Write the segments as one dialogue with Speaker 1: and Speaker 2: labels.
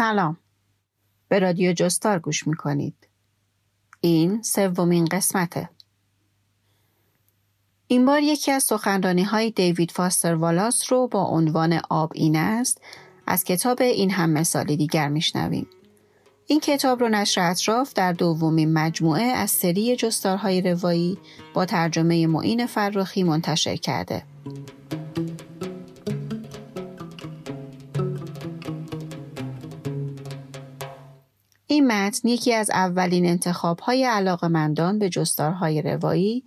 Speaker 1: سلام. به رادیو جستار گوش می‌کنید. این سومین قسمته. این بار یکی از سخنرانی های دیوید فاستر والاس رو با عنوان آب این است از کتاب این هم مثالی دیگر میشنویم. این کتاب رو نشر اطراف در دومین مجموعه از سری جستارهای روایی با ترجمه معین فرخی منتشر کرده. این متن یکی از اولین انتخابهای علاقمندان به جستارهای روایی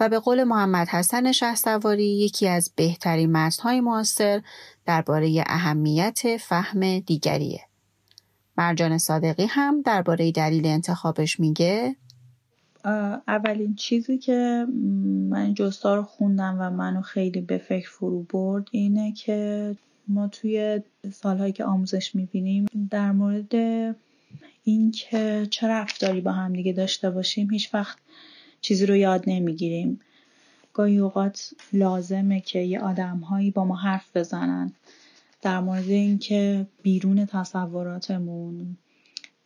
Speaker 1: و به قول محمد حسن شهسواری یکی از بهترین متنهای معاصر درباره اهمیت فهم دیگریه. مرجان صادقی هم درباره دلیل انتخابش میگه
Speaker 2: اولین چیزی که من جستا رو خوندم و منو خیلی به فکر فرو برد اینه که ما توی سالهایی که آموزش می‌بینیم در مورد اینکه چه رفتاری با هم دیگه داشته باشیم هیچ وقت چیزی رو یاد نمی‌گیریم. گاهی اوقات لازمه که یه آدمهایی با ما حرف بزنن در مورد اینکه بیرون تصوراتمون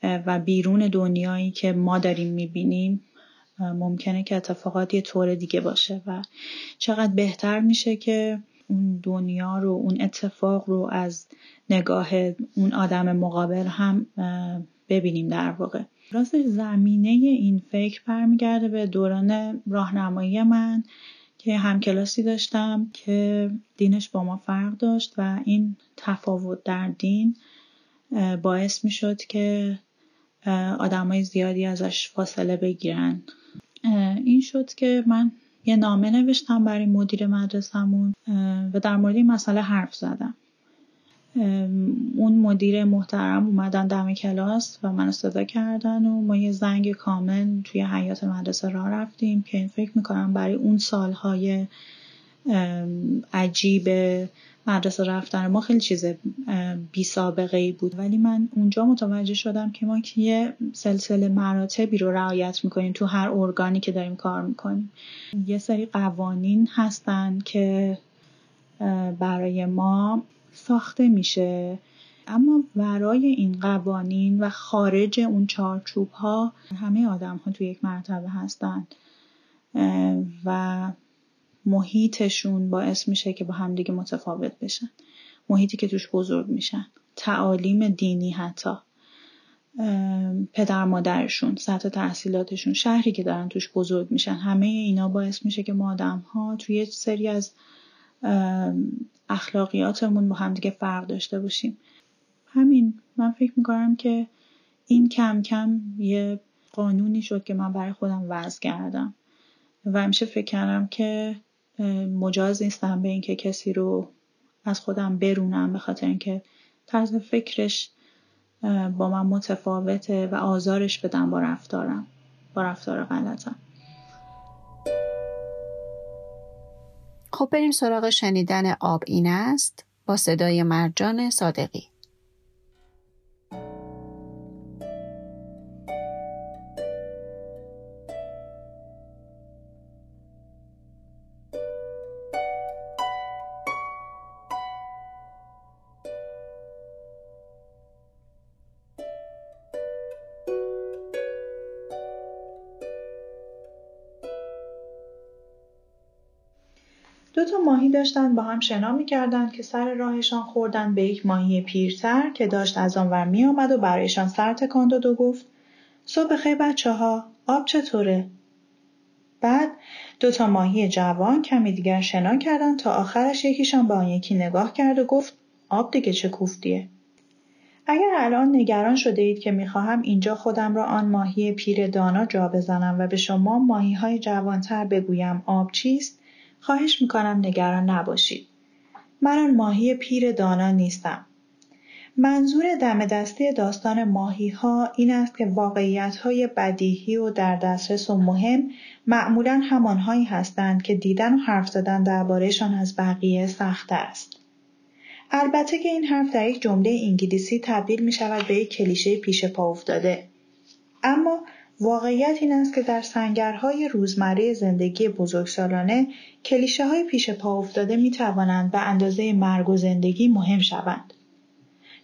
Speaker 2: و بیرون دنیایی که ما داریم می‌بینیم ممکنه که اتفاقات یه طور دیگه باشه و چقدر بهتر میشه که اون دنیا رو اون اتفاق رو از نگاه اون آدم مقابل هم ببینیم در واقع. راستش زمینه این فکر برمیگرده به دوران راهنمایی من که همکلاسی داشتم که دینش با ما فرق داشت و این تفاوت در دین باعث می شد که آدمای زیادی ازش فاصله بگیرن. این شد که من یه نامه نوشتم برای مدیر مدرسهمون و در مورد این مسئله حرف زدم. اون مدیر محترم اومدن دم کلاس و منو صدا کردن و ما یه زنگ کامل توی حیات مدرسه را رفتیم که فکر می‌کنم برای اون سالهای عجیب مدرسه رفتن ما خیلی چیز بی سابقه ای بود. ولی من اونجا متوجه شدم که ما که یه سلسله مراتبی رو رعایت می‌کنیم تو هر ارگانی که داریم کار می‌کنیم. یه سری قوانین هستن که برای ما ساخته میشه. اما ورای این قوانین و خارج اون چارچوب ها همه آدم ها توی یک مرتبه هستند و محیطشون باعث میشه که با همدیگه متفاوت بشن. محیطی که توش بزرگ میشن. تعالیم دینی حتی. پدر مادرشون سطح تحصیلاتشون شهری که دارن توش بزرگ میشن. همه اینا باعث میشه که ما آدم ها توی سری از اخلاقیاتمون با همدیگه فرق داشته باشیم. همین من فکر می‌کنم که این کم کم یه قانونی شد که من برای خودم وضع کردم. و همیشه فکر کردم که مجاز نیستم به اینکه کسی رو از خودم برونم به خاطر اینکه طرز فکرش با من متفاوته و آزارش بدم با رفتارم با رفتار غلطم.
Speaker 1: خب بریم سراغ شنیدن آب این است با صدای مرجان صادقی.
Speaker 2: دو تا ماهی داشتن با هم شنا می‌کردند که سر راهشان خوردن به یک ماهی پیرتر که داشت از آنور میآمد و برایشان سر تکان داد و گفت صبح خیر بچه ها آب چطوره؟ بعد دو تا ماهی جوان کمی دیگر شنا کردند تا آخرش یکیشان به آن یکی نگاه کرد و گفت آب دیگه چه کوفتیه؟ اگر الان نگران شده اید که می‌خواهم اینجا خودم را آن ماهی پیر دانا جا بزنم و به شما ماهی های جوانتر بگویم آب چیست؟ خواهش می‌کنم نگران نباشید. من آن ماهی پیر دانا نیستم. منظور دم دسته داستان ماهی ها این است که واقعیت های بدیهی و در دسترس و مهم معمولا همانهایی هستند که دیدن و حرف زدن دربارهشان از بقیه سخت است. البته که این حرف در یک جمله انگلیسی تبدیل می شود به یک کلیشه پیش پا افتاده. اما واقعیت این است که در سنگرهای روزمره زندگی بزرگسالانه کلیشه های پیش پا افتاده می توانند به اندازه مرگ و زندگی مهم شوند.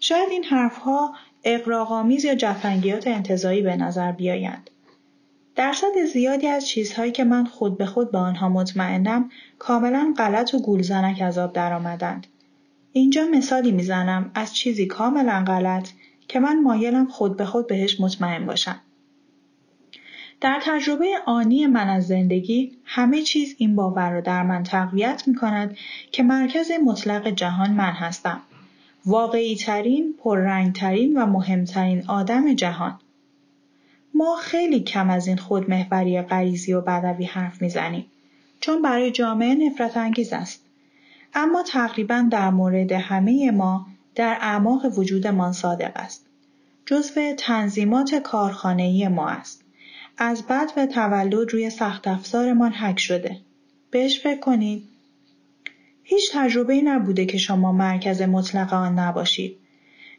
Speaker 2: شاید این حرفها اقراغامیز یا جفنگیات انتظایی به نظر بیایند. درصد زیادی از چیزهایی که من خود به خود به آنها مطمئنم کاملا غلط و گولزنک از آب درآمدند. اینجا مثالی می‌زنم از چیزی کاملا غلط که من مایلم خود به خود بهش مطمئن باشم. در تجربه آنی من از زندگی همه چیز این باور را در من تقویت می کند که مرکز مطلق جهان من هستم. واقعی ترین، پررنگ ترین و مهمترین آدم جهان. ما خیلی کم از این خودمحوری غریزی و بدوی حرف می‌زنیم چون برای جامعه نفرت انگیز است. اما تقریبا در مورد همه ما در اعماق وجودمان صادق است. جزو تنظیمات کارخانه‌ای ما است. از بد تولد روی سخت افزارمان حک شده. بهش فکر کنید. هیچ تجربه نبوده که شما مرکز مطلق آن نباشید.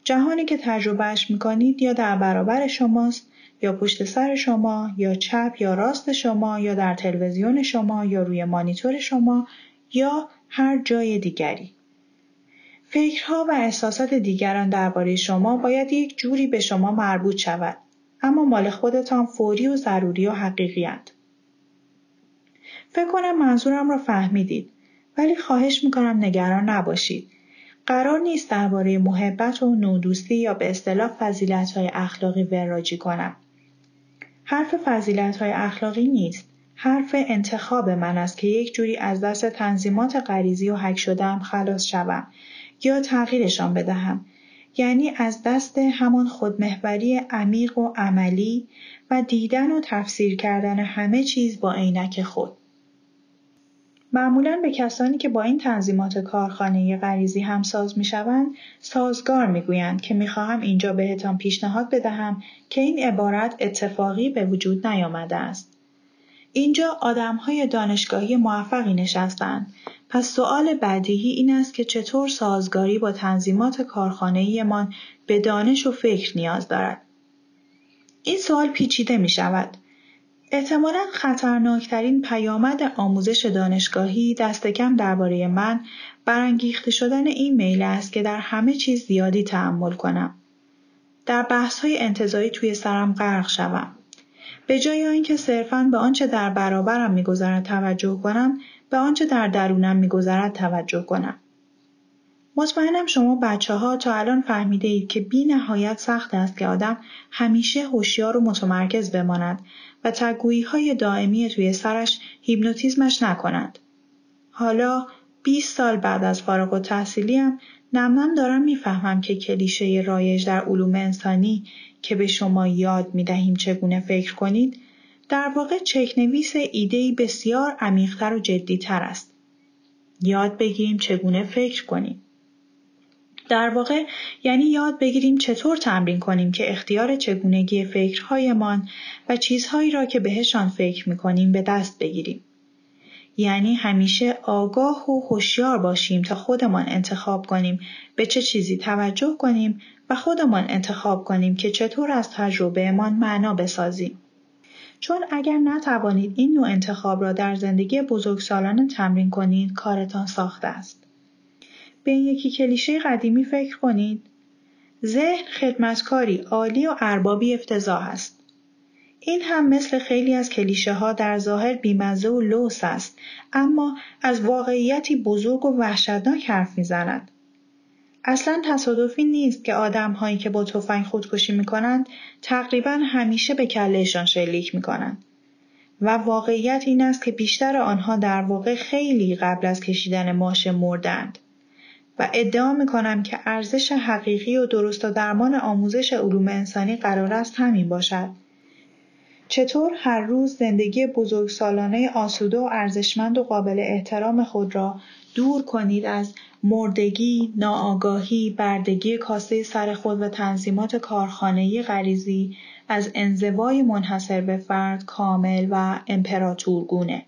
Speaker 2: جهانی که تجربهش می‌کنید یا در برابر شماست یا پشت سر شما یا چپ یا راست شما یا در تلویزیون شما یا روی مانیتور شما یا هر جای دیگری. فکرها و احساسات دیگران درباره شما باید یک جوری به شما مربوط شود اما مال خودتان فوری و ضروری و حقیقی. فکر کنم منظورم را فهمیدید ولی خواهش می‌کنم نگران نباشید. قرار نیست درباره محبت و نودوستی یا به اصطلاح فضیلت های اخلاقی وراجی کنم. حرف فضیلت های اخلاقی نیست. حرف انتخاب من است که یک جوری از دست تنظیمات غریزی و حک شدم خلاص شوم یا تغییرشان بدهم یعنی از دست همان خودمحوری عمیق و عملی و دیدن و تفسیر کردن همه چیز با عینک خود. معمولا به کسانی که با این تنظیمات کارخانه غریزی همساز می‌شوند سازگار می‌گویند که می‌خواهم اینجا بهتان پیشنهاد بدهم که این عبارت اتفاقی به وجود نیامده است. اینجا آدمهای دانشگاهی موفقی نشستند پس سؤال بدیهی این است که چطور سازگاری با تنظیمات کارخانه‌ایمان به دانش و فکر نیاز دارد. این سوال پیچیده می شود. احتمالا خطرناکترین پیامد آموزش دانشگاهی دست کم درباره من برانگیخته شدن این میل است که در همه چیز زیادی تحمل کنم. در بحث های انتظایی توی سرم غرق شوم. به جای اینکه صرفاً به آنچه در برابرم میگذرد توجه کنم به آنچه در درونم میگذرد توجه کنم مطمئنم شما بچه ها تا الان فهمیده اید که بی نهایت سخت است که آدم همیشه هوشیار و متمرکز بماند و تگویی های دائمی توی سرش هیپنوتیزمش نکند. حالا 20 سال بعد از فارغ و تحصیلیم نمنم دارم می‌فهمم که کلیشه رایج در علوم انسانی که به شما یاد می دهیم چگونه فکر کنید در واقع چکنویس ایدهی بسیار عمیقتر و جدیتر است. یاد بگیریم چگونه فکر کنیم. در واقع یعنی یاد بگیریم چطور تمرین کنیم که اختیار چگونگی فکرهایمان و چیزهایی را که بهشان فکر می‌کنیم به دست بگیریم. یعنی همیشه آگاه و هوشیار باشیم تا خودمان انتخاب کنیم به چه چیزی توجه کنیم و خودمان انتخاب کنیم که چطور از تجربهمان معنا بسازیم. چون اگر نتوانید این نوع انتخاب را در زندگی بزرگسالانه تمرین کنید کارتان ساخته است. به این یکی کلیشه قدیمی فکر کنید. ذهن خدمتکاری عالی و اربابی افتضاح است. این هم مثل خیلی از کلیشه ها در ظاهر بیمزه و لوس است اما از واقعیتی بزرگ و وحشتناک حرف می‌زند. اصلا تصادفی نیست که آدم هایی که با تفنگ خودکشی می کنند تقریبا همیشه به کلهشان شلیک می کنند. و واقعیت این است که بیشتر آنها در واقع خیلی قبل از کشیدن ماشه مردند. و ادعا می کنم که ارزش حقیقی و درست و درمان آموزش علوم انسانی قرار است همین باشد. چطور هر روز زندگی بزرگسالانه آسوده و ارزشمند و قابل احترام خود را دور کنید از مردگی، ناآگاهی، بردگی کاسه سر خود و تنظیمات کارخانه‌ای غریزی از انزوای منحصر به فرد کامل و امپراتورگونه.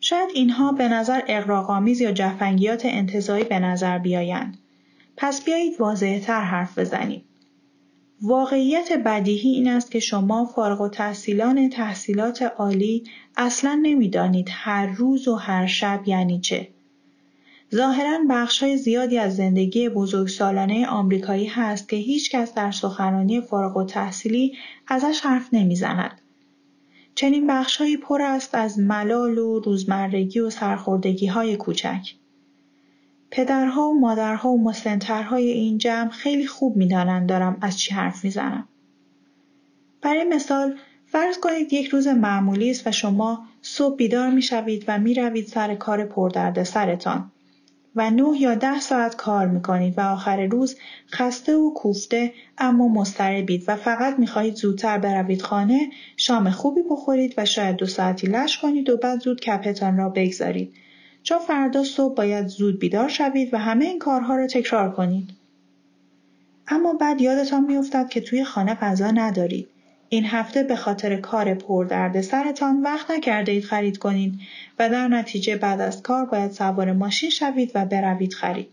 Speaker 2: شاید اینها به نظر اقراق‌آمیز یا جفنگیات انتظایی به نظر بیایند. پس بیایید واضحتر حرف بزنیم. واقعیت بدیهی این است که شما فارغ و تحصیلان تحصیلات عالی اصلا نمی‌دانید هر روز و هر شب یعنی چه. ظاهرا های زیادی از زندگی بزرگسالانه آمریکایی هست که هیچکس در سخنرانی فارغ و تحصیلی ازش حرف نمی‌زند. چنین بخشهایی پر است از ملال و روزمرگی و سرخوردگی های کوچک. پدرها و مادرها و مسنترهای این جمع خیلی خوب می‌دانند دارم از چی حرف می‌زنم. برای مثال فرض کنید یک روز معمولی است و شما صبح بیدار می‌شوید و می‌روید سر کار پردرد سرتان. و نه یا ده ساعت کار می‌کنید و آخر روز خسته و کوفته اما مضطربید و فقط می‌خواهید زودتر بروید خانه شام خوبی بخورید و شاید دو ساعتی لش کنید و بعد زود کپتان را بگذارید. چون فردا صبح باید زود بیدار شوید و همه این کارها را تکرار کنید. اما بعد یادتان میافتد که توی خانه غذا ندارید. این هفته به خاطر کار سرتان وقت نکرده اید خرید کنید و در نتیجه بعد از کار باید سوار ماشین شوید و بروید خرید.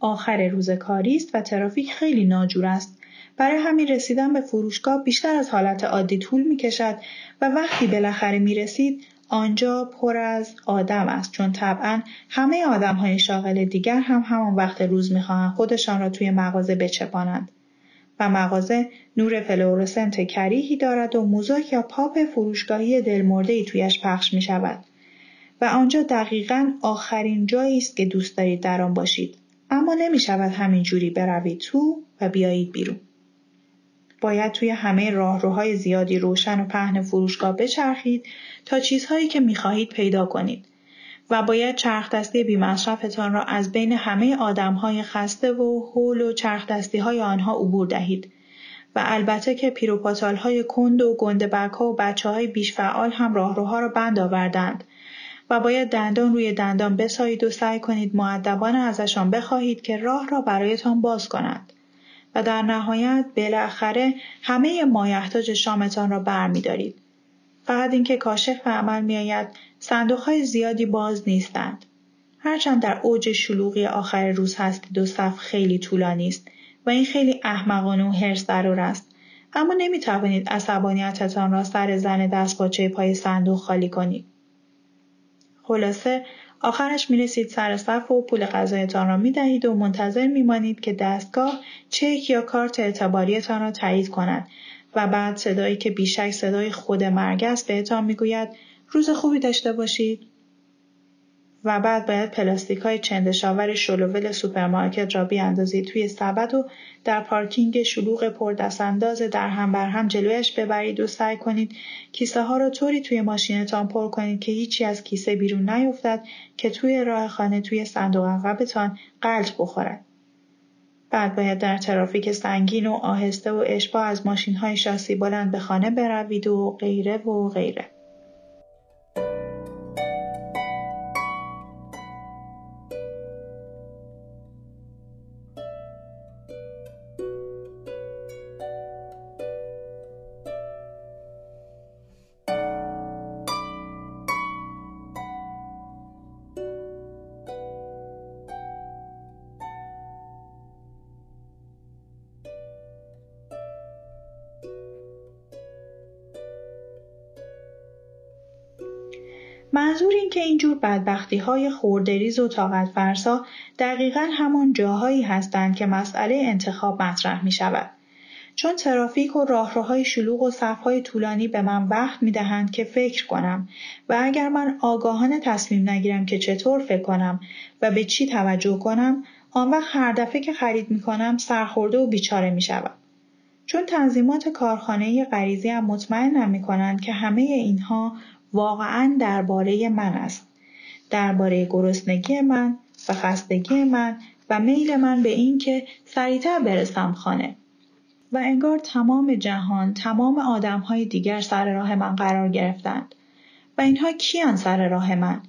Speaker 2: آخر روز کاری است و ترافیک خیلی ناجور است. برای همین رسیدن به فروشگاه بیشتر از حالت عادی طول می کشد و وقتی بالاخره می رسید آنجا پر از آدم است چون طبعا همه آدم های شاغل دیگر هم همان وقت روز می‌خواهند خودشان را توی مغازه بچپانند. و مغازه نور فلورسنت کریهی دارد و موزیک یا پاپ فروشگاهی دلمردهای تویش پخش می شود. و آنجا دقیقا آخرین جایی است که دوست دارید در آن باشید اما نمی شود همین جوری بروید تو و بیایید بیرون. باید توی همه راهروهای زیادی روشن و پهن فروشگاه بچرخید تا چیزهایی که خواهید پیدا کنید و باید چرخ دستی بیمصرفتان را از بین همه آدمهای خسته و حول و چرخ دستی های آنها عبور دهید. و البته که پیروپاتال های کند و گنده ها و بچه های بیش فعال هم راهروها را بند آوردند. و باید دندان روی دندان بسایید و سعی کنید معدبانه ازشان بخواهید که راه را برایتان باز کنند. و در نهایت بالاخره همه مایحتاج شامتان را برمیدارید. فقط اینکه کاشف به عمل میآید صندوقهای زیادی باز نیستند. هرچند در اوج شلوغی آخر روز هستید و صف خیلی طولانی است و این خیلی احمقانه و حرص درور است. اما نمی توانید عصبانیتتان را سر زن دستپاچه پای صندوق خالی کنید. خلاصه آخرش می رسید سر صف و پول غذایتان را می دهید و منتظر می مانید که دستگاه چک یا کارت اعتباریتان را تایید کند. و بعد صدایی که بیشک صدای خود مرگ است بهتان می‌گوید روز خوبی داشته باشید و بعد باید پلاستیک های چندش‌آور شل و ول سوپرمارکت را بیاندازید توی سبد و در پارکینگ شلوغ پردست‌انداز در هم بر هم جلویش ببرید و سعی کنید کیسه ها را طوری توی ماشینتان پر کنید که هیچی از کیسه بیرون نیفتد که توی راه خانه توی صندوق عقبتان قل بخورد. بعد باید در ترافیک سنگین و آهسته و اشباه از ماشین های شاسی بلند به خانه بروید و غیره و غیره. بدبختی های خوردریز و طاقت فرسا دقیقا همان جاهایی هستند که مسئله انتخاب مطرح می شود. چون ترافیک و راهروهای شلوغ و صفهای طولانی به من وقت می دهند که فکر کنم و اگر من آگاهانه تصمیم نگیرم که چطور فکر کنم و به چی توجه کنم آن وقت هر دفعه که خرید می کنم سرخورده و بیچاره می شود. چون تنظیمات کارخانه غریزی هم مطمئنم می کنند که همه اینها واقعا درباره من است درباره گرسنگی من و خستگی من و میل من به این که سریعتر برسم خانه. و انگار تمام جهان تمام آدم های دیگر سر راه من قرار گرفتند. و اینها کیان سر راه من؟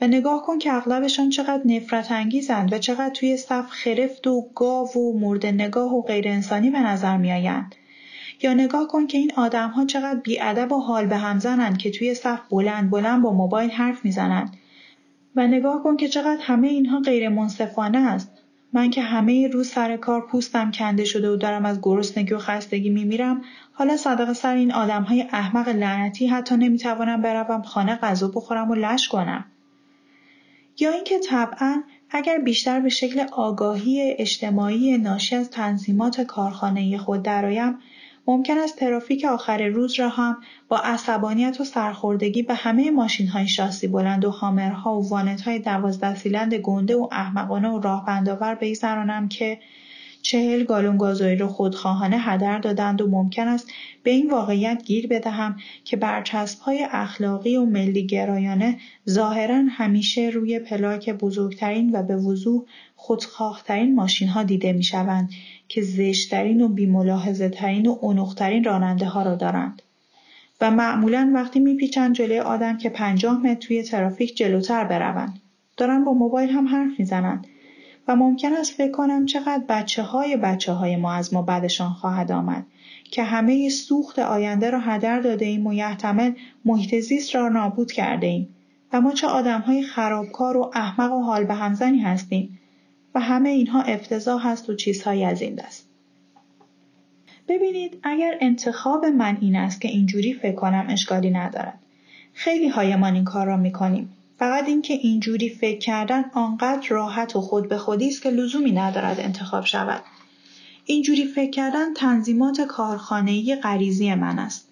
Speaker 2: و نگاه کن که اغلبشان چقدر نفرت انگیزند و چقدر توی صف خرفت و گاو و مورد نگاه و غیر انسانی به نظر میآیند. یا نگاه کن که این آدم ها چقدر بیادب و حال به هم زنند که توی صف بلند بلند با موبایل حرف می‌زنند. و نگاه کن که چقدر همه اینها غیر منصفانه است. من که همه روز سر کار پوستم کنده شده و دارم از گرسنگی و خستگی میمیرم حالا صدقه سر این آدم های احمق لعنتی حتی نمی‌توانم بروم خانه غذا بخورم و لش کنم. یا اینکه طبعا اگر بیشتر به شکل آگاهی اجتماعی ناشی از تنظیمات کارخانه خود درآیم ممکن است ترافیک آخر روز را هم با عصبانیت و سرخوردگی به همه ماشین های شاسی بلند و هامرها و وانت های دوازده سیلند گنده و احمقانه و راه بندآور بگذرانم که چهل گالون گازوئیل را خودخواهانه هدر دادند و ممکن است به این واقعیت گیر بدهم که های اخلاقی و ملی گرایانه ظاهرا همیشه روی پلاک بزرگترین و به وضوح خودخواهترین ماشین ها دیده می شوند که زشترین و بیملاحظه ترین و اونخترین راننده ها را دارند. و معمولا وقتی میپیچند جلوی آدم که پنجاه متر توی ترافیک جلوتر بروند. دارن با موبایل هم حرف می‌زنند و ممکن است فکر کنم چقدر بچه های بچه های ما از ما بعدشان خواهد آمد که همه سوخت آینده را هدر داده ایم و یحتمل محیط زیست را نابود کرده ایم و ما چه آدم های خرابکار و احمق و حال به همزنی هستیم و همه اینها افتضاح هست و چیزهایی از این دست. ببینید اگر انتخاب من این است که اینجوری فکر کنم اشکالی ندارد. خیلی هایمان این کار را می‌کنیم. فقط اینکه اینجوری فکر کردن آنقدر راحت و خود به خودی است که لزومی ندارد انتخاب شود. اینجوری فکر کردن تنظیمات کارخانه‌ای غریزی من است.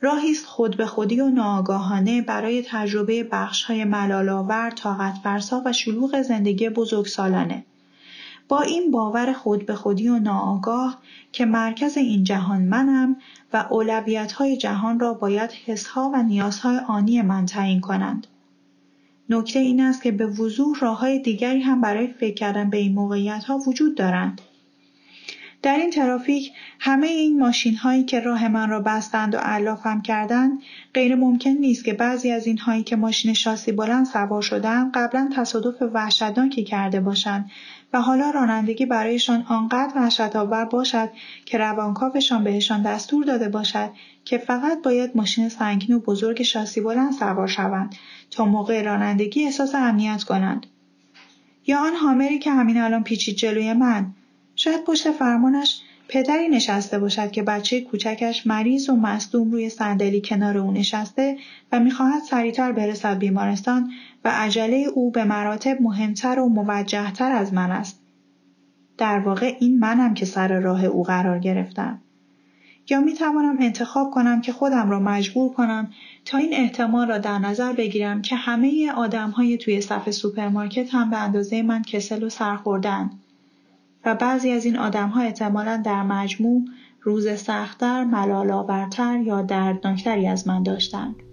Speaker 2: راهی است خود به خودی و ناآگاهانه برای تجربه بخش‌های ملال‌آور، طاقت فرسا و شلوغ زندگی بزرگسالانه. با این باور خود به خودی و ناآگاه که مرکز این جهان منم و اولویت‌های جهان را باید حسها و نیازهای آنی من تعیین کنند. نکته این است که به وضوح راههای دیگری هم برای فکر کردن به این موقعیت‌ها وجود دارند. در این ترافیک همه این ماشین هایی که راه من را بستند و علافم کردند غیر ممکن نیست که بعضی از این هایی که ماشین شاسی بلند سوار شدن قبلا تصادف وحشتناکی کرده باشند و حالا رانندگی برایشان آنقدر وحشتآور باشد که روانکاوشان بهشان دستور داده باشد که فقط باید ماشین سنگین و بزرگ شاسی بلند سوار شوند تا موقع رانندگی احساس امنیت کنند. یا آن حامری که همین الان پیچید جلوی من شاید پشت فرمانش پدری نشسته باشد که بچه کوچکش مریض و مصدوم روی صندلی کنار او نشسته و می‌خواهد سریعتر برسد بیمارستان و عجله او به مراتب مهمتر و موجهتر از من است. در واقع این منم که سر راه او قرار گرفتم. یا می توانم انتخاب کنم که خودم را مجبور کنم تا این احتمال را در نظر بگیرم که همه آدم های توی صف سوپرمارکت هم به اندازه من کسل و سرخورده‌ن و بعضی از این آدمها احتمالا در مجموع روز سختتر، ملالآورتر یا دردناکتری از من داشتند.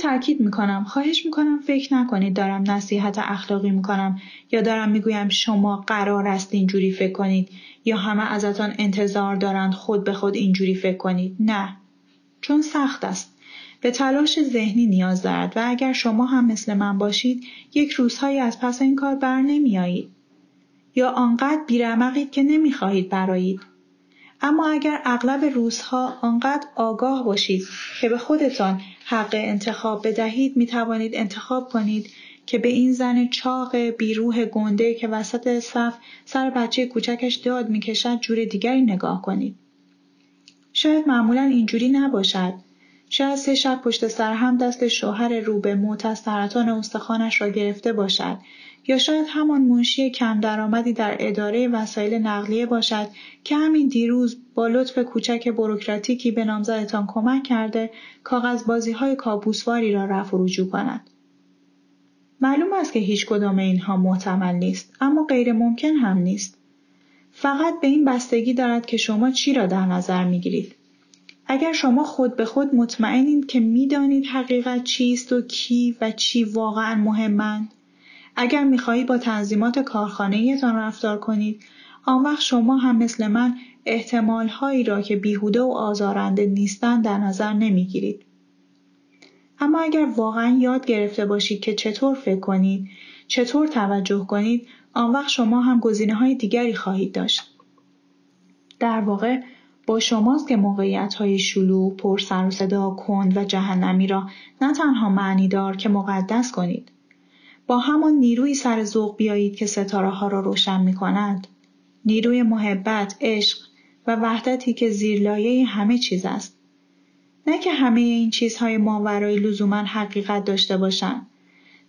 Speaker 2: تاکید می‌کنم. خواهش می‌کنم فکر نکنید دارم نصیحت اخلاقی می‌کنم یا دارم می‌گویم شما قرار است اینجوری فکر کنید یا همه ازتان انتظار دارند خود به خود اینجوری فکر کنید. نه. چون سخت است. به تلاش ذهنی نیاز دارد و اگر شما هم مثل من باشید یک روزهایی از پس این کار بر نمیآیید. یا آنقدر بیرمقید که نمی‌خواهید برایید. اما اگر اغلب روزها آنقدر آگاه باشید که به خودتان حق انتخاب بدهید می توانید انتخاب کنید که به این زن چاق بیروح گنده که وسط صف سر بچه کوچکش داد می‌کشد جور دیگری نگاه کنید. شاید معمولا اینجوری نباشد. شاید سه شب پشت سر هم دست شوهر رو به موت از سرطان استخوانش را گرفته باشد یا شاید همان منشی کم درآمدی در اداره وسایل نقلیه باشد که همین دیروز با لطف کوچک بروکراتیکی به نامزدتان کمک کرده کاغذ بازی های کابوسواری را رفع و رجوع کند. معلوم است که هیچ کدام اینها محتمل نیست اما غیر ممکن هم نیست. فقط به این بستگی دارد که شما چی را در نظر می گیرید. اگر شما خود به خود مطمئنید که می‌دانید حقیقت چیست و کی و چی واقعا مهمند اگر می‌خواهید با تنظیمات کارخانهتان رفتار کنید آن وقت شما هم مثل من احتمال هایی را که بیهوده و آزارنده نیستند در نظر نمی‌گیرید اما اگر واقعا یاد گرفته باشید که چطور فکر کنید چطور توجه کنید آن وقت شما هم گزینه های دیگری خواهید داشت در واقع با شماست که موقعیت های شلوغ، پر سر و صدا، کند و جهنمی را نه تنها معنی دار که مقدس کنید. با همان نیروی سر ذوق بیایید که ستاره ها را روشن می کند. نیروی محبت، عشق و وحدتی که زیرلایه همه چیز است. نه که همه این چیزهای ماورای لزوما حقیقت داشته باشند.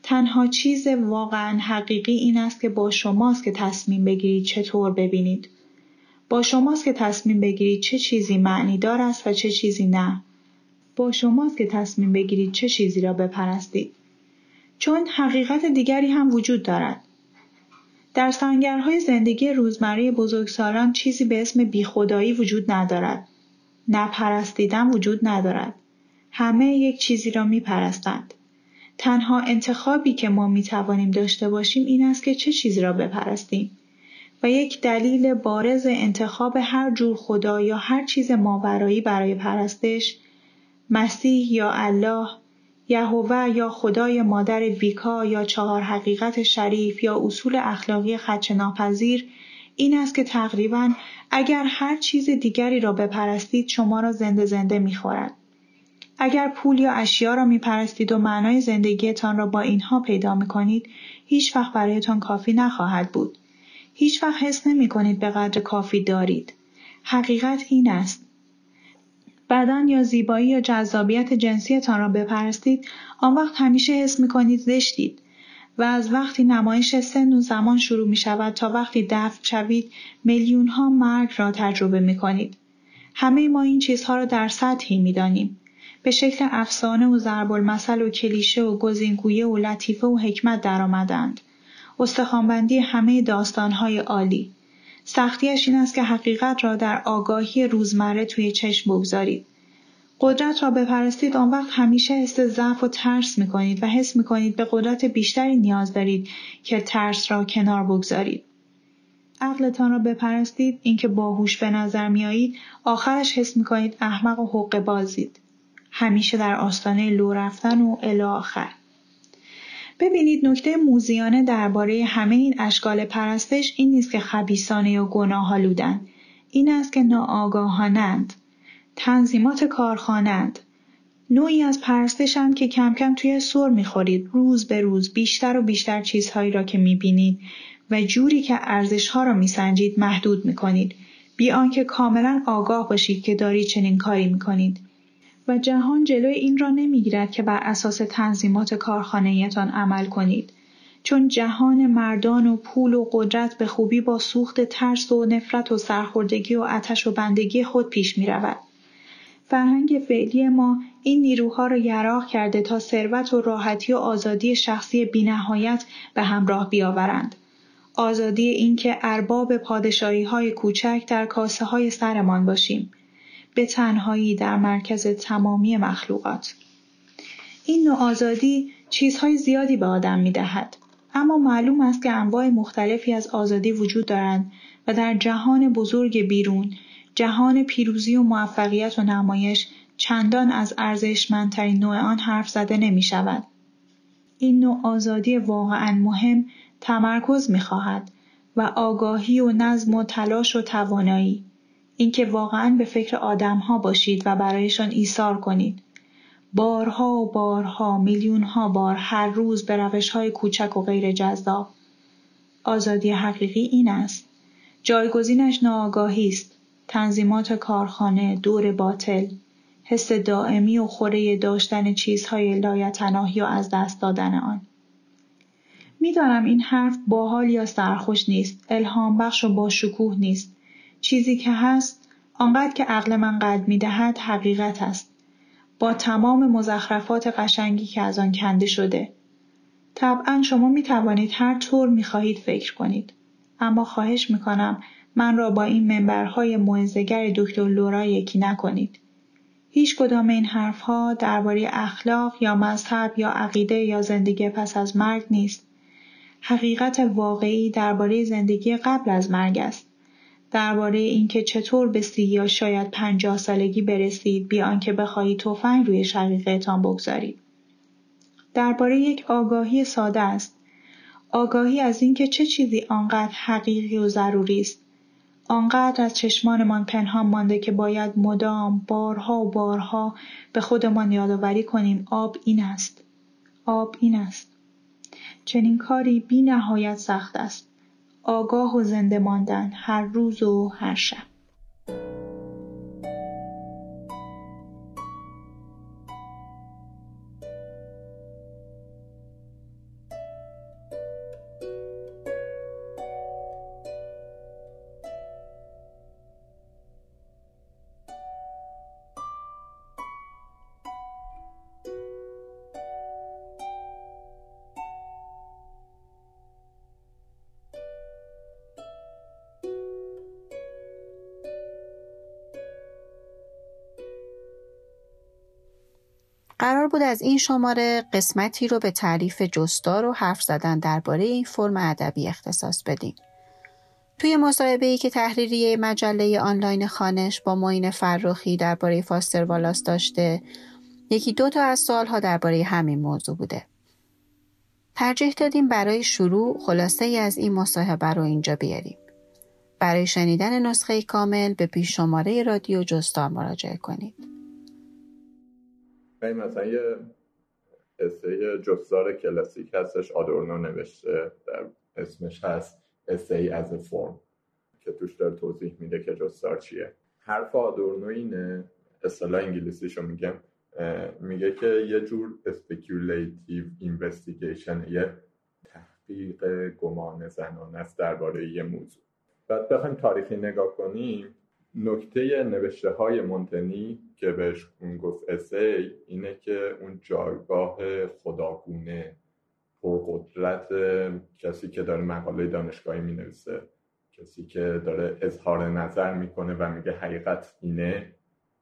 Speaker 2: تنها چیز واقعا حقیقی این است که با شماست که تصمیم بگیرید چطور ببینید. با شماست که تصمیم بگیرید چه چیزی معنی دار است و چه چیزی نه. با شماست که تصمیم بگیرید چه چیزی را بپرستید. چون حقیقت دیگری هم وجود دارد. در سنگرهای زندگی روزمره بزرگسالان چیزی به اسم بیخدایی وجود ندارد. نپرستیدن وجود ندارد. همه یک چیزی را میپرستند. تنها انتخابی که ما می توانیم داشته باشیم این است که چه چیزی را بپرستیم. و یک دلیل بارز انتخاب هر جور خدا یا هر چیز ماورایی برای پرستش مسیح یا الله یهوه یا خدای مادر ویکا یا چهار حقیقت شریف یا اصول اخلاقی خدش ناپذیر این است که تقریبا اگر هر چیز دیگری را بپرستید شما را زنده زنده می‌خورد. اگر پول یا اشیا را میپرستید و معنای زندگیتان را با اینها پیدا می‌کنید هیچ وقت برایتان کافی نخواهد بود. هیچ وقت حس نمی کنید به قدر کافی دارید. حقیقت این است. بدن یا زیبایی یا جذابیت جنسیتان را بپرستید آن وقت همیشه حس می کنید زشتید و از وقتی نمایش سن و زمان شروع می شود تا وقتی دفن شوید میلیون ها مرگ را تجربه می کنید. همه ما این چیزها را در سطحی می دانیم. به شکل افسانه و ضرب المثل و کلیشه و گزینگویه و لطیفه و حکمت درآمدند. استخوانبندی همه داستانهای عالی سختیش این است که حقیقت را در آگاهی روزمره توی چشم بگذارید قدرت را بپرستید آن وقت همیشه حس ضعف و ترس می کنید و حس می کنید به قدرت بیشتری نیاز دارید که ترس را کنار بگذارید. عقلتان را بپرستید اینکه باهوش به نظر میآیید آخرش حس می کنید احمق و حق بازید. همیشه در آستانه لو رفتن و الی. ببینید نکته موزیانه درباره همه این اشکال پرستش این نیست که خبیسانه یا گناه آلودند این است که ناآگاهانند. تنظیمات کارخانند. نوعی از پرستشند که کم کم توی سر می‌خورید. روز به روز بیشتر و بیشتر چیزهایی را که می‌بینید و جوری که ارزشها را میسنجید محدود می‌کنید. بی آنکه کاملا آگاه باشید که دارید چنین کاری می‌کنید. جهان جلوی این را نمی‌گیرد که بر اساس تنظیمات کارخانهیتان عمل کنید چون جهان مردان و پول و قدرت به خوبی با سوخت ترس و نفرت و سرخوردگی و آتش و بندگی خود پیش می رود. فرهنگ فعلی ما این نیروها را یراق کرده تا ثروت و راحتی و آزادی شخصی بینهایت به همراه بیاورند. آزادی اینکه ارباب پادشاهی های کوچک در کاسه های سرمان باشیم. به تنهایی در مرکز تمامی مخلوقات این نوع آزادی چیزهای زیادی به آدم می دهد. اما معلوم است که انواع مختلفی از آزادی وجود دارند و در جهان بزرگ بیرون جهان پیروزی و موفقیت و نمایش چندان از ارزشمندترین نوع آن حرف زده نمی شود. این نوع آزادی واقعا مهم تمرکز می خواهد و آگاهی و نظم و تلاش و توانایی اینکه واقعا به فکر آدمها باشید و برایشان ایثار کنید. بارها و بارها میلیون ها بار هر روز به روش های کوچک و غیر جذاب. آزادی حقیقی این است. جایگزینش ناآگاهی است. تنظیمات کارخانه، دور باطل، حس دائمی و خوره داشتن چیزهای لایتناهی و از دست دادن آن. می‌دانم این حرف باحال یا سرخوش نیست، الهام بخش و با شکوه نیست، چیزی که هست آنقدر که عقل من قد می دهد حقیقت است. با تمام مزخرفات قشنگی که از آن کنده شده. طبعا شما می توانید هر طور می خواهید فکر کنید. اما خواهش می کنم من را با این منبرهای موعظهگر دکتر لورا یکی نکنید. هیچ کدام این حرفها درباره اخلاق یا مذهب یا عقیده یا زندگی پس از مرگ نیست. حقیقت واقعی درباره زندگی قبل از مرگ است. درباره اینکه چطور به سی یا شاید پنجاه سالگی برسید بی آنکه بخواهید تفنگ روی شقیقهتان بگذارید. درباره یک آگاهی ساده است. آگاهی از اینکه چه چیزی آنقدر حقیقی و ضروری است. آنقدر از چشمانمان پنهان مانده که باید مدام بارها و بارها به خودمان یادآوری کنیم آب این است. آب این است. چنین کاری بی نهایت سخت است. آگاه و زنده ماندن هر روز و هر شب.
Speaker 1: از این شماره قسمتی رو به تعریف جستار و حرف زدن درباره این فرم ادبی اختصاص بدیم. توی مصاحبه ای که تحریریه مجله آنلاین خانش با معین فرخی درباره فاستر والاس داشته یکی دو تا از سالها درباره همین موضوع بوده. ترجیح دادیم برای شروع خلاصه ای از این مصاحبه رو اینجا بیاریم. برای شنیدن نسخه کامل به پیش شماره رادیو جستار مراجعه کنید.
Speaker 3: مثلا یه اسه جستار کلاسیک هستش. آدورنو نوشته در اسمش هست اسه از فرم که توش داره توضیح میده که جستار چیه. حرف آدورنو اینه اصطلاح انگلیسیشو میگم میگه که یه جور speculative investigation یه تحقیق گمان زنانه است درباره یه موضوع. بعد بخوایم تاریخی نگاه کنیم نکته نوشته های مونتنی که بهش گفت اسی اینه که اون جایگاه خداگونه پرقدرت کسی که داره مقاله دانشگاهی می نویسه کسی که داره اظهار نظر می‌کنه و میگه حقیقت اینه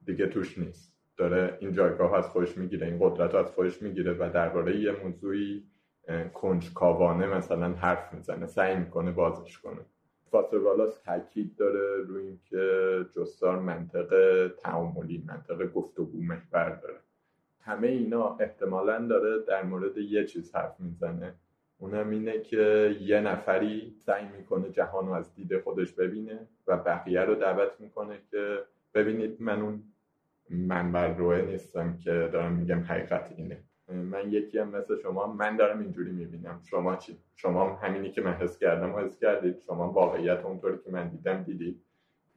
Speaker 3: دیگه توش نیست. داره این جایگاه از خودش می‌گیره این قدرت از خودش می‌گیره و درباره یه موضوعی کنجکاوانه مثلا حرف می‌زنه سعی می‌کنه بازش کنه. والاس تاکید داره روی اینکه جستار منطق تعاملی منطق گفتگو محور داره. همه اینا احتمالا داره در مورد یه چیز حرف می‌زنه. اونم اینه که یه نفری سعی می‌کنه جهان رو از دید خودش ببینه و بقیه رو دعوت می‌کنه که ببینید من اون منبر روه نیستم که دارم میگم حقیقت اینه. من یکی هم مثل شما من دارم اینجوری می‌بینم. شما چی؟ شما هم همینی که من حس کردم حس کردید. شما واقعیت اونطوری که من دیدم دیدید.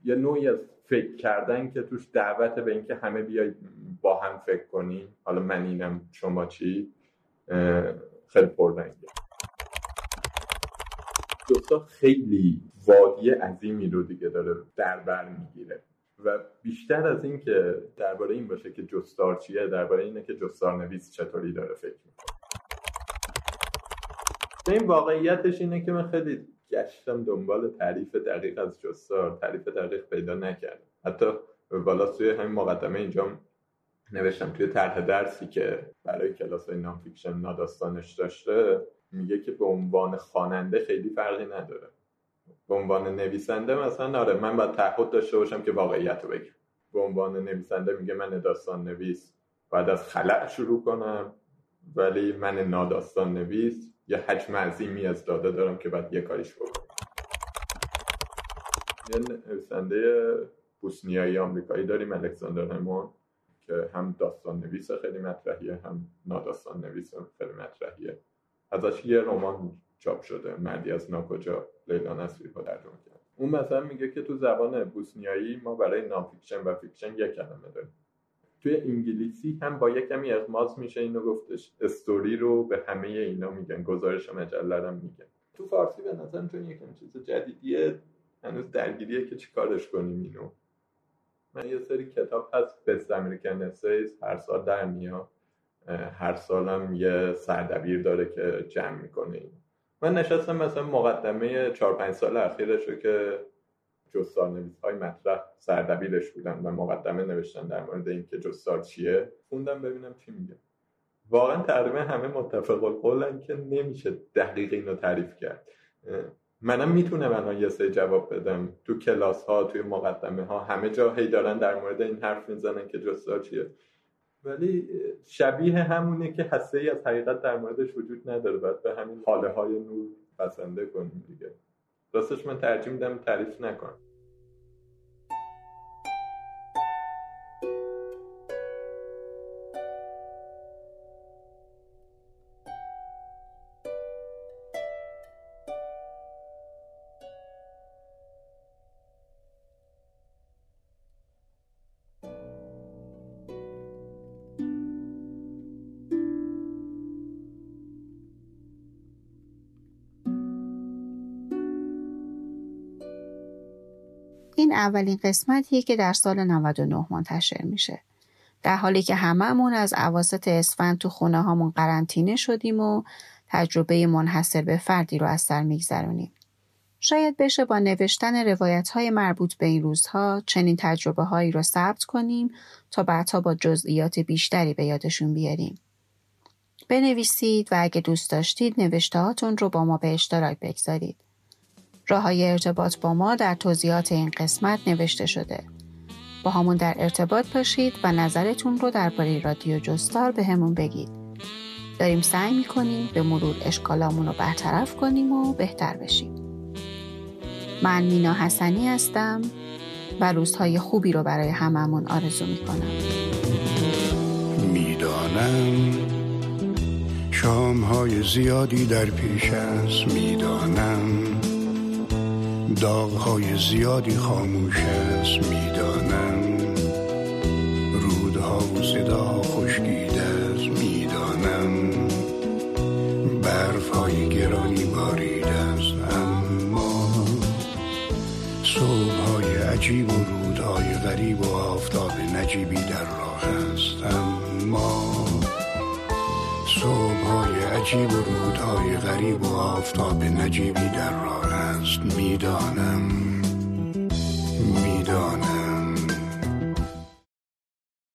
Speaker 3: یه نوعی از فکر کردن که توش دعوت به اینکه همه بیاید با هم فکر کنیم. حالا من اینم شما چی؟ خیلی پررنگه. دوستا خیلی وادی عظیمی رو دیگه داره در بر می‌گیره. بیشتر از این که درباره این باشه که جستار چیه درباره اینه که جستار نویس چطوری داره فکر می‌کنه. این واقعیتش اینه که من خیلی گشتم دنبال تعریف دقیق از جستار تعریف دقیق پیدا نکردم. حتی بالا توی همین مقدمه اینجا نوشتم توی طرح درسی که برای کلاس های نانفیکشن ناداستانش داشته میگه که به عنوان خواننده خیلی فرقی نداره. به عنوان نویسنده مثلا آره من باید تعهد داشته باشم که واقعیت رو بگم. به عنوان نویسنده میگه من داستان نویس. باید از خلع شروع کنم ولی من ناداستان نویس. یه حجم عظیمی از داده دارم که باید یه کاریش بکنم. یه نویسنده بوسنیایی آمریکایی داریم الکساندر همن که هم داستان نویس خیلی مطرحیه هم ناداستان نویس خیلی مطرحیه. ازش یه رمان چاپ شده مردی از ناکجا لیلا نصیری‌ها ترجمه کرد اون مثلا میگه که تو زبان بوسنیایی ما برای nonfiction و fiction یک کلمه داریم. توی انگلیسی هم با یک کمی اغماض میشه اینو گفتش. استوری رو به همه اینا میگن گزارش مجله رو میگن. تو فارسی به نظرم چون یکم چیز جدیدیه. هنوز درگیریه که چیکارش کنیم اینو. من یه سری کتاب هست بست امریکن اسیز هر سال در میاد. هر سالم یه سردبیر داره که جمع می‌کنه این من نشستم مثلا مقدمه چهار پنج سال اخیرش رو که جستار نویس های مطرح سردبیرش بودن و مقدمه نوشتن در مورد اینکه جستار چیه خوندم ببینم چی میگه. واقعا تقریبا همه متفق القولن که نمیشه دقیق اینو تعریف کرد. منم می‌تونم الان یه سه جواب بدم. تو کلاس ها توی مقدمه ها همه جا هی دارن در مورد این حرف می‌زنن که جستار چیه. ولی شبیه همونه که حسه ای از حقیقت در موردش وجود نداره. باید به همین حاله های نور بسنده کنیم دیگه. راستش من ترجیح میدم تعریف نکنم.
Speaker 1: این اولین قسمتیه که در سال 99 منتشر میشه. در حالی که هممون از عواست اسفند تو خونه هامون قرنطینه شدیم و تجربه منحصر به فردی رو از سر میگذرونیم. شاید بشه با نوشتن روایت های مربوط به این روزها چنین تجربه هایی رو ثبت کنیم تا بعدها با جزئیات بیشتری به یادشون بیاریم. بنویسید و اگه دوست داشتید نوشته هاتون رو با ما به اشتراک بگذارید. راه های ارتباط با ما در توضیحات این قسمت نوشته شده. با همون در ارتباط باشید و نظرتون رو درباره رادیو جستار به همون بگید. داریم سعی می‌کنیم به مرور اشکالامون رو برطرف کنیم و بهتر بشیم. من مینا حسنی هستم و روزهای خوبی رو برای هممون آرزو می‌کنم.
Speaker 4: می‌دانم شام های زیادی در پیش است می‌دانم داغهای زیادی خاموش است می‌دانم. رودها و صداها خشکیده است می‌دانم. برف های گرانی بارید است اما. صبح های عجیب و رودهای غریب و آفتاب نجیبی در عجیب و رودهای غریب و آفتاب نجیبی در راه است می‌دانم.